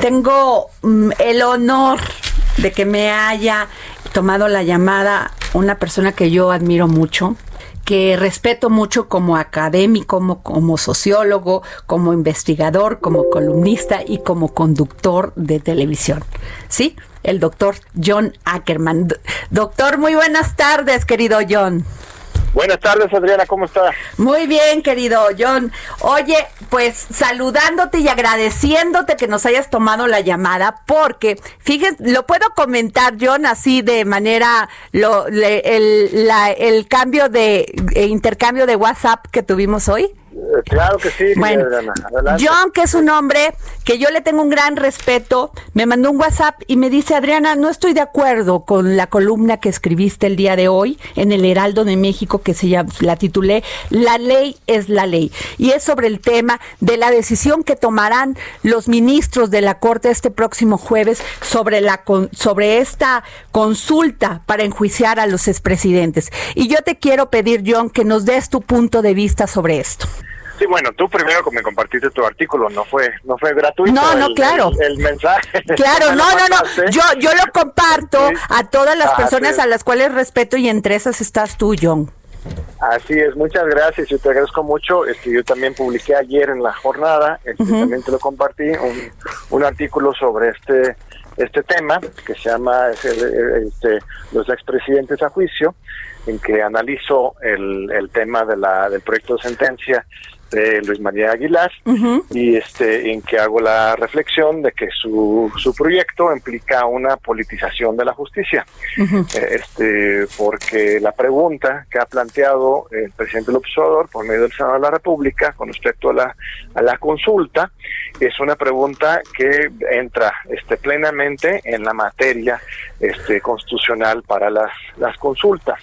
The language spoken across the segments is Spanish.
Tengo mm, el honor de que me haya tomado la llamada una persona que yo admiro mucho, que respeto mucho como académico, como, sociólogo, como investigador, como columnista y como conductor de televisión. ¿Sí? El doctor John Ackerman. Doctor, muy buenas tardes, querido John. Buenas tardes, Adriana, ¿cómo estás? Muy bien, querido John. Oye, pues saludándote y agradeciéndote que nos hayas tomado la llamada, porque, fíjense, lo puedo comentar, John, así de manera, lo, le- el, la- el cambio de eh, intercambio de WhatsApp que tuvimos hoy. Eh, claro que sí, Bueno. John, que es un hombre que yo le tengo un gran respeto, me mandó un WhatsApp y me dice, Adriana, no estoy de acuerdo con la columna que escribiste el día de hoy en el Heraldo de México, que se llama, la titulé La ley es la ley. Y es sobre el tema de la decisión que tomarán los ministros de la Corte este próximo jueves sobre, la, sobre esta consulta para enjuiciar a los expresidentes. Y yo te quiero pedir, John, que nos des tu punto de vista sobre esto. Sí, bueno, tú primero que me compartiste tu artículo, no fue no fue gratuito. No, no, el- claro. El, el mensaje. Claro, no, no, no. Yo, yo lo comparto Sí. a todas las Ah, personas sí. a las cuales respeto y entre esas estás tú, John. Así es, muchas gracias, yo te agradezco mucho. Este, yo también publiqué ayer en la jornada, este, también te lo compartí, un, un artículo sobre este este tema que se llama este, los expresidentes a juicio, en que analizo el, el tema de la, del proyecto de sentencia de Luis María Aguilar y este en que hago la reflexión de que su, su proyecto implica una politización de la justicia. Eh, este porque la pregunta que ha planteado el presidente López Obrador por medio del Senado de la República con respecto a la, a la consulta es una pregunta que entra este plenamente en la materia este constitucional para las, las consultas.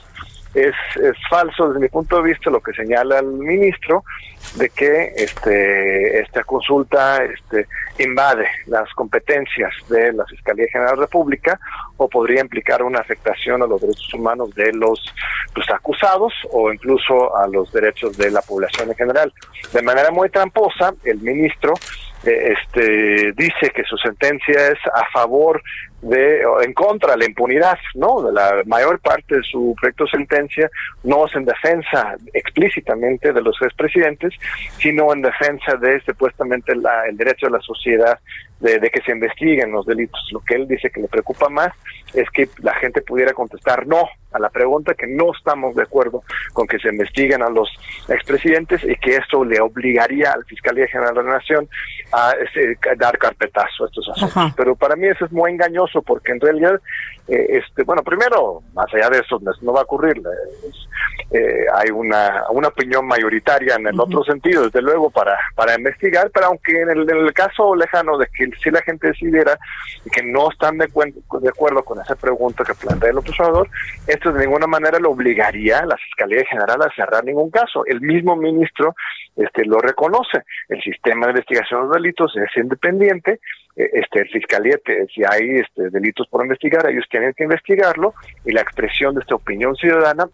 Es, es falso desde mi punto de vista lo que señala el ministro de que este esta consulta este invade las competencias de la Fiscalía General de la República o podría implicar una afectación a los derechos humanos de los pues, acusados o incluso a los derechos de la población en general. De manera muy tramposa, el ministro eh, este dice que su sentencia es a favor de en contra de la impunidad, ¿no? De la mayor parte de su proyecto de sentencia no es en defensa explícitamente de los expresidentes, sino en defensa de supuestamente la- el derecho de la sociedad de, de que se investiguen los delitos. Lo que él dice que le preocupa más es que la gente pudiera contestar no a la pregunta, que no estamos de acuerdo con que se investiguen a los expresidentes y que esto le obligaría a la Fiscalía General de la Nación a, a dar carpetazo a estos asuntos. Ajá. Pero para mí eso es muy engañoso porque en realidad, eh, este, bueno, primero, más allá de eso, no, va a ocurrir. eh, es- eh, hay una, una opinión mayoritaria en el otro sentido, desde luego, para, para investigar, pero aunque en el, en el caso lejano de que si la gente decidiera que no están de, de acuerdo con esa pregunta que plantea el observador, esto de ninguna manera lo obligaría a la Fiscalía General a cerrar ningún caso. El mismo ministro este, lo reconoce. El sistema de investigación de los delitos es independiente. Este, fiscalía, si hay este, delitos por investigar, ellos tienen que investigarlo y la expresión de esta opinión ciudadana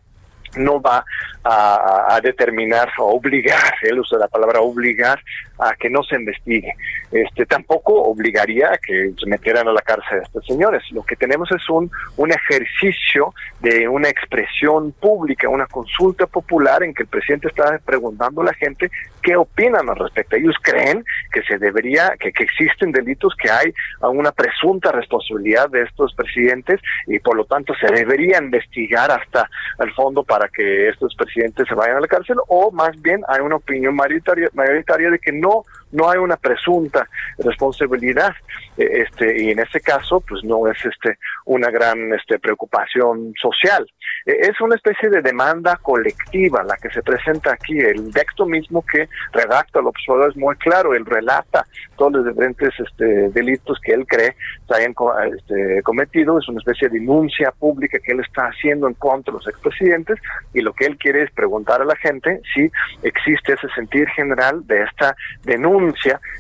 no va a, a determinar o obligar, él usa la palabra obligar a que no se investigue. Este tampoco obligaría a que se metieran a la cárcel a estos señores. Lo que tenemos es un, un ejercicio de una expresión pública, una consulta popular en que el presidente está preguntando a la gente qué opinan al respecto. Ellos creen que se debería, que, que existen delitos, que hay una presunta responsabilidad de estos presidentes y por lo tanto se debería investigar hasta el fondo para que estos presidentes se vayan a la cárcel o más bien hay una opinión mayoritaria, mayoritaria de que no Hill no hay una presunta responsabilidad. Eh, este, y en este caso, pues no es este una gran este, preocupación social. Eh, es una especie de demanda colectiva la que se presenta aquí. El texto mismo que redacta el observador es muy claro, él relata todos los diferentes este, delitos que él cree se hayan este, cometido, es una especie de denuncia pública que él está haciendo en contra de los expresidentes y lo que él quiere es preguntar a la gente si existe ese sentir general de esta denuncia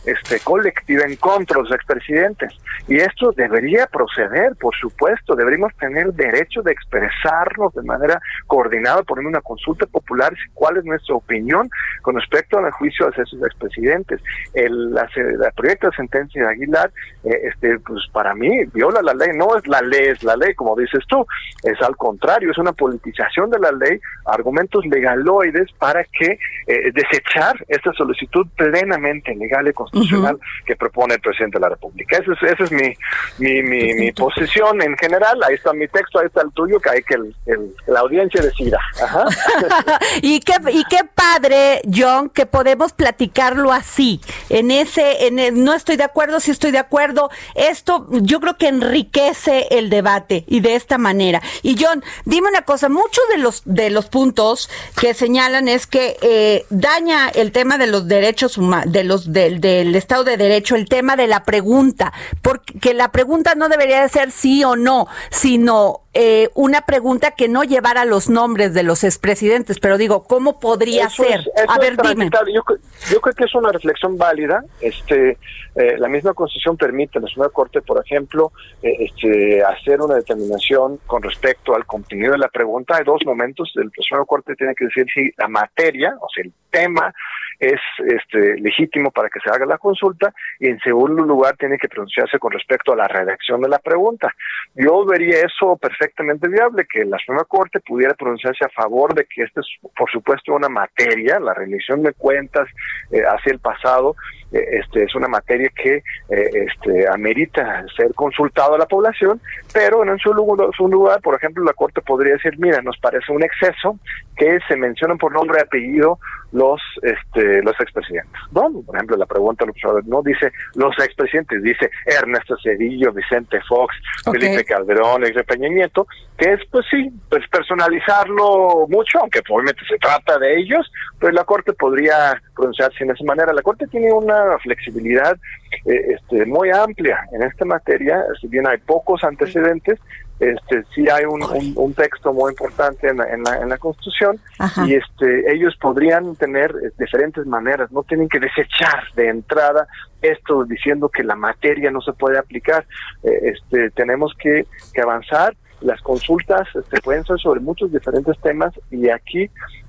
este, colectiva en contra de los expresidentes. Y esto debería proceder, por supuesto, deberíamos tener derecho de expresarnos de manera coordinada, poniendo una consulta popular, cuál es nuestra opinión con respecto al juicio de esos expresidentes. El, la, proyecto de sentencia de Aguilar, eh, este, pues para mí viola la ley, no es la ley, es la ley, como dices tú, es al contrario, es una politización de la ley, argumentos legaloides para que eh, desechar esta solicitud plenamente legal y constitucional que propone el presidente de la República. Esa es, esa es mi, mi, mi, mi, posición en general, ahí está mi texto, ahí está el tuyo, que hay que el, la audiencia decida. y, qué, y qué padre, John, que podemos platicarlo así, en ese, en no estoy de acuerdo, si estoy de acuerdo, esto yo creo que enriquece el debate y de esta manera. Y John, dime una cosa, muchos de los, de los puntos que señalan es que eh, daña el tema de los derechos humanos, de los, del, del Estado de Derecho, el tema de la pregunta, porque la pregunta no debería de ser sí o no, sino eh, una pregunta que no llevara los nombres de los expresidentes, pero digo, ¿cómo podría ser? a ver, dime. Yo, creo que es una reflexión válida. Este, eh, la misma Constitución permite a la Suprema Corte, por ejemplo, eh, este, hacer una determinación con respecto al contenido de la pregunta. Hay dos momentos. El Suprema Corte tiene que decir si la materia, o sea, el tema es este, legítimo para que se haga la consulta y en segundo lugar tiene que pronunciarse con respecto a la redacción de la pregunta. Yo vería eso perfectamente viable, que la Suprema Corte pudiera pronunciarse a favor de que esta es, por supuesto, una materia, la rendición de cuentas eh, hacia el pasado, este, es una materia que eh, este, amerita ser consultado a la población, pero en su lugar, su lugar, por ejemplo, la Corte podría decir, mira, nos parece un exceso que se mencionen por nombre y apellido los este los expresidentes. ¿no? Por ejemplo, la pregunta no dice los expresidentes, dice Ernesto Cedillo, Vicente Fox, Felipe Calderón, ex Peña Nieto, que es pues sí, pues personalizarlo mucho, aunque obviamente se trata de ellos, pues la Corte podría pronunciarse en esa manera. La Corte tiene una flexibilidad eh, este, muy amplia en esta materia, si bien hay pocos antecedentes, este sí hay un, un, texto muy importante en la, en la, en la Constitución y este ellos podrían tener eh, diferentes maneras, no tienen que desechar de entrada esto diciendo que la materia no se puede aplicar, eh, este tenemos que, que avanzar las consultas este, pueden ser sobre muchos diferentes temas y aquí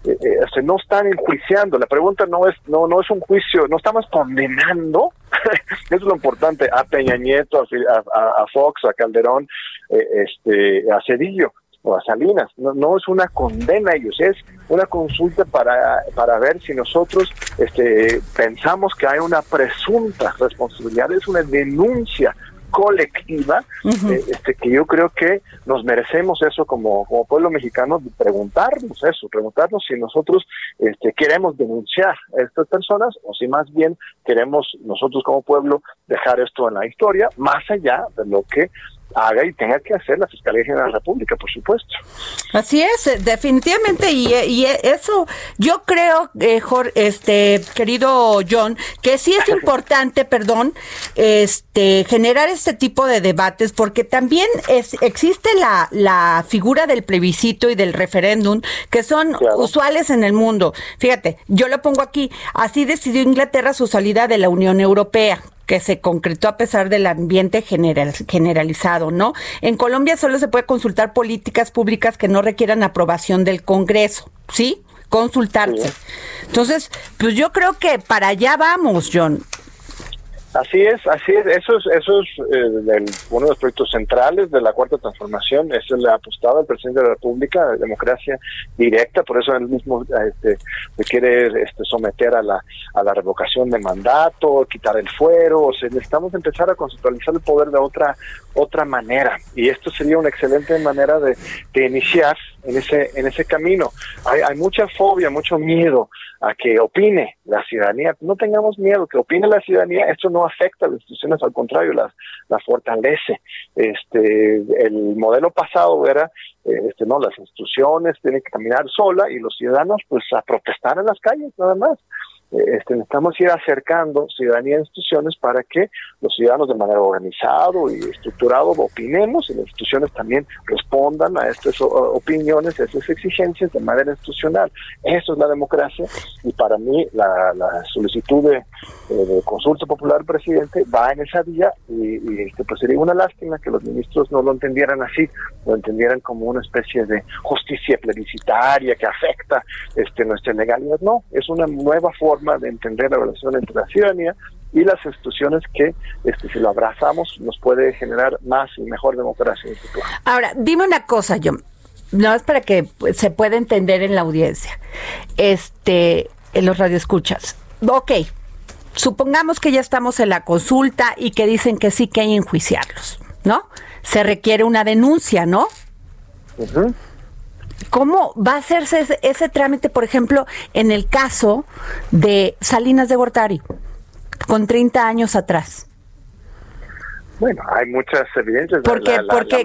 eh, este, no están enjuiciando. La pregunta no es no no es un juicio, no estamos condenando, eso es lo importante, a Peña Nieto, a, a Fox, a Calderón, eh, este, a Cedillo o a Salinas. No, no es una condena a ellos, es una consulta para, para ver si nosotros este, pensamos que hay una presunta responsabilidad, es una denuncia colectiva, eh, este, que yo creo que nos merecemos eso como, como pueblo mexicano, preguntarnos eso, preguntarnos si nosotros este, queremos denunciar a estas personas o si más bien queremos nosotros como pueblo dejar esto en la historia, más allá de lo que haga y tenga que hacer la Fiscalía General de la República, por supuesto. Así es, eh, definitivamente, y, eh, y eso yo creo, eh, este querido John, que sí es importante, perdón, este generar este tipo de debates, porque también es, existe la, la figura del plebiscito y del referéndum, que son usuales en el mundo. Fíjate, yo lo pongo aquí, así decidió Inglaterra su salida de la Unión Europea que se concretó a pesar del ambiente general, generalizado, ¿no? En Colombia solo se puede consultar políticas públicas que no requieran aprobación del Congreso, ¿sí? Consultarse. Entonces, pues yo creo que para allá vamos, John. Así es, así es. Eso es, eso es eh, uno de los proyectos centrales de la Cuarta Transformación. Eso le ha apostado el presidente de la República, de democracia directa. Por eso él mismo este, quiere este, someter a la, a la revocación de mandato, quitar el fuero. O sea, necesitamos empezar a conceptualizar el poder de otra otra manera. Y esto sería una excelente manera de, de iniciar en ese en ese camino. Hay, hay mucha fobia, mucho miedo a que opine la ciudadanía. No tengamos miedo, que opine la ciudadanía. Esto no afecta a las instituciones, al contrario, las, las fortalece. Este, el modelo pasado era, eh, este, no, las instituciones tienen que caminar sola y los ciudadanos, pues, a protestar en las calles, nada más este, necesitamos ir acercando ciudadanía a instituciones para que los ciudadanos de manera organizada y estructurado opinemos y las instituciones también respondan a estas opiniones, a estas exigencias de manera institucional. Eso es la democracia y para mí la, solicitud de, consulta popular presidente va en esa vía y, este, pues sería una lástima que los ministros no lo entendieran así, lo entendieran como una especie de justicia plebiscitaria que afecta este, nuestra legalidad. No, es una nueva forma de entender la relación entre la ciudadanía y las instituciones que, este, si lo abrazamos, nos puede generar más y mejor democracia en el futuro. Ahora, dime una cosa, yo, no es para que se pueda entender en la audiencia, este, en los radioescuchas. Ok, supongamos que ya estamos en la consulta y que dicen que sí que hay enjuiciarlos, ¿no? Se requiere una denuncia, ¿no? ¿Cómo va a hacerse ese, trámite, por ejemplo, en el caso de Salinas de Gortari, con 30 años atrás? Bueno, hay muchas evidencias. Porque, porque,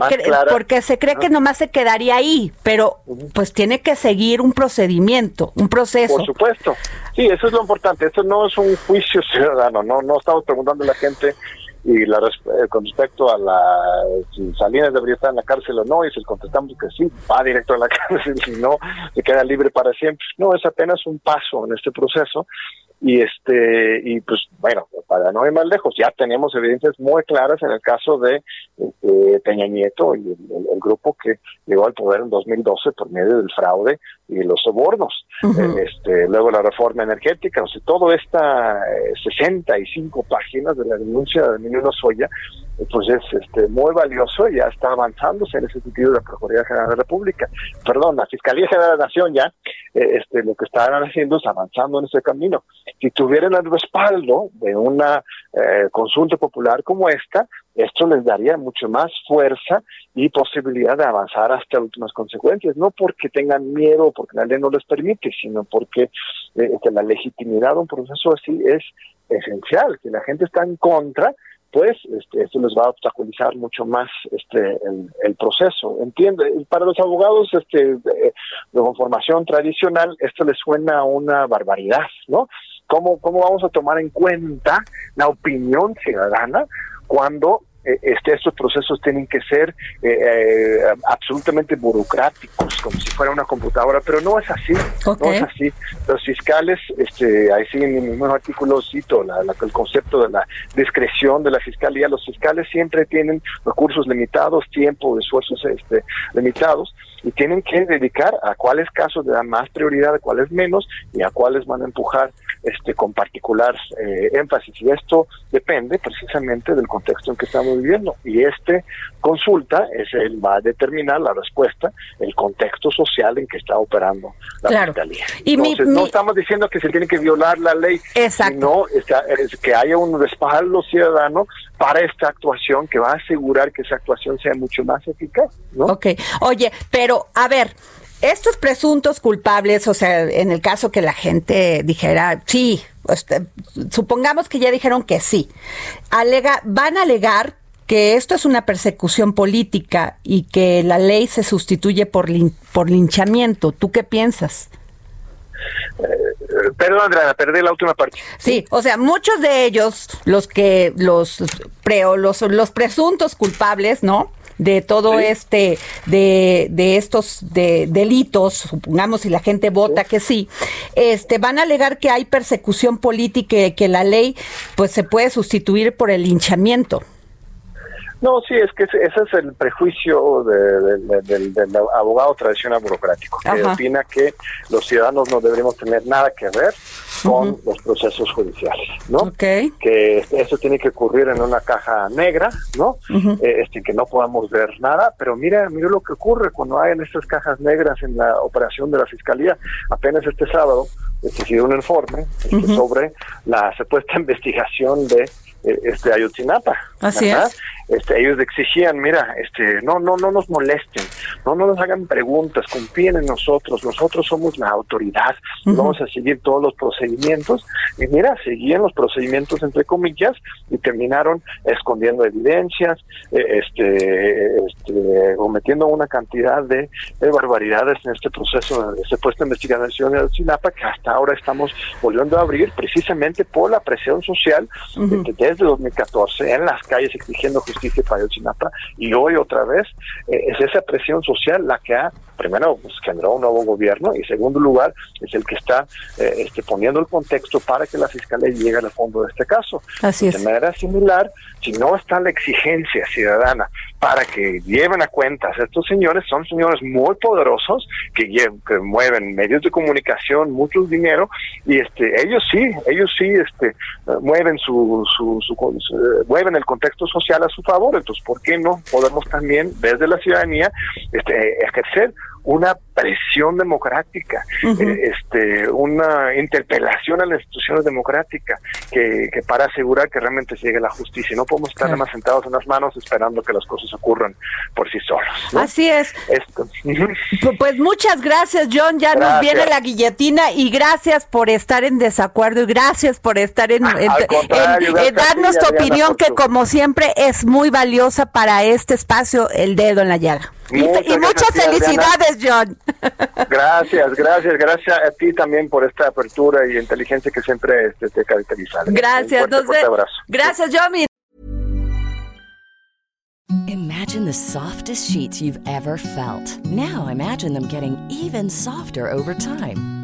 porque se cree que nomás se quedaría ahí, pero pues tiene que seguir un procedimiento, un proceso. Por supuesto. Sí, eso es lo importante. Esto no es un juicio ciudadano, no, no estamos preguntando a la gente y la, eh, con respecto a la si Salinas debería estar en la cárcel o no, y si contestamos que sí, va directo a la cárcel, y no, se queda libre para siempre. No, es apenas un paso en este proceso y este y pues bueno para no ir más lejos ya tenemos evidencias muy claras en el caso de este, Peña Nieto y el, grupo que llegó al poder en 2012 por medio del fraude y los sobornos eh, este luego la reforma energética o sea todo esta 65 eh, páginas de la denuncia de Emilio Soya pues es este, muy valioso ya está avanzándose en ese sentido la Procuraduría General de la República. Perdón, la Fiscalía General de la Nación ya eh, este, lo que están haciendo es avanzando en ese camino. Si tuvieran el respaldo de una eh, consulta popular como esta, esto les daría mucho más fuerza y posibilidad de avanzar hasta últimas consecuencias, no porque tengan miedo o porque la ley no les permite, sino porque eh, la legitimidad de un proceso así es esencial, que la gente está en contra pues este, esto les va a obstaculizar mucho más este el, proceso. Entiende, para los abogados este de, conformación tradicional esto les suena a una barbaridad, ¿no? ¿Cómo, ¿Cómo vamos a tomar en cuenta la opinión ciudadana cuando eh, este, estos procesos tienen que ser eh, eh, absolutamente burocráticos, como si fuera una computadora, pero no es así, no es así. Los fiscales, este, ahí sí en mi mismo artículo cito la, el concepto de la discreción de la fiscalía, los fiscales siempre tienen recursos limitados, tiempo, esfuerzos este, limitados, y tienen que dedicar a cuáles casos le dan más prioridad, a cuáles menos, y a cuáles van a empujar este con particular énfasis. Y esto depende precisamente del contexto en que estamos viviendo. Y este consulta es el va a determinar la respuesta, el contexto social en que está operando la fiscalía. Y no estamos diciendo que se tiene que violar la ley, sino es que haya un respaldo ciudadano para esta actuación que va a asegurar que esa actuación sea mucho más eficaz. ¿no? Ok, oye, pero a ver, estos presuntos culpables, o sea, en el caso que la gente dijera, sí, este, supongamos que ya dijeron que sí, alega, van a alegar que esto es una persecución política y que la ley se sustituye por, por linchamiento. ¿Tú qué piensas? Eh, perdón, Andrea, perdí la última parte. Sí, o sea, muchos de ellos, los que los los, los presuntos culpables, ¿no? De todo este, de, de estos de, delitos, supongamos si la gente vota que sí, este, van a alegar que hay persecución política y que la ley pues se puede sustituir por el linchamiento. No, sí, es que ese, es el prejuicio del, abogado tradicional burocrático, que opina que los ciudadanos no deberíamos tener nada que ver con los procesos judiciales, ¿no? Ok. Que eso tiene que ocurrir en una caja negra, ¿no? Eh, este, que no podamos ver nada, pero mira, mira lo que ocurre cuando hay en estas cajas negras en la operación de la Fiscalía. Apenas este sábado recibió un informe este, sobre la supuesta investigación de eh, este Ayotzinapa. Así es. Este, ellos exigían, mira, este, no, no, no nos molesten, no, no nos hagan preguntas, confíen en nosotros, nosotros somos la autoridad, vamos a seguir todos los procedimientos. Y mira, seguían los procedimientos entre comillas y terminaron escondiendo evidencias, eh, este, este, cometiendo una cantidad de, barbaridades en este proceso de supuesta investigación de Ayotzinapa que hasta ahora estamos volviendo a abrir precisamente por la presión social desde 2014 en las calles exigiendo justicia para Ayotzinapa y hoy otra vez eh, es esa presión social la que ha primero pues, generó un nuevo gobierno y en segundo lugar es el que está eh, este, poniendo el contexto para que la fiscalía llegue al fondo de este caso. Así De manera similar, si no está la exigencia ciudadana para que lleven a cuentas estos señores, son señores muy poderosos que, que mueven medios de comunicación, mucho dinero y este ellos sí, ellos sí este mueven su, su, su, mueven el contexto social a su favor, entonces ¿por qué no podemos también desde la ciudadanía este ejercer una presión democrática, eh, este, una interpelación a las instituciones democráticas que, para asegurar que realmente llegue la justicia. No podemos estar más sentados en las manos esperando que las cosas ocurran por sí solos. Así es. Pues muchas gracias, John. Ya nos viene la guillotina y gracias por estar en desacuerdo y gracias por estar en, darnos tu opinión que como siempre es muy valiosa para este espacio, el dedo en la llaga. Y, muchas felicidades, John. Gracias, gracias, gracias a ti también por esta apertura y inteligencia que siempre este, te caracteriza. Gracias, un fuerte, abrazo. Gracias, John. Imagine the softest sheets you've ever felt. Now imagine them getting even softer over time.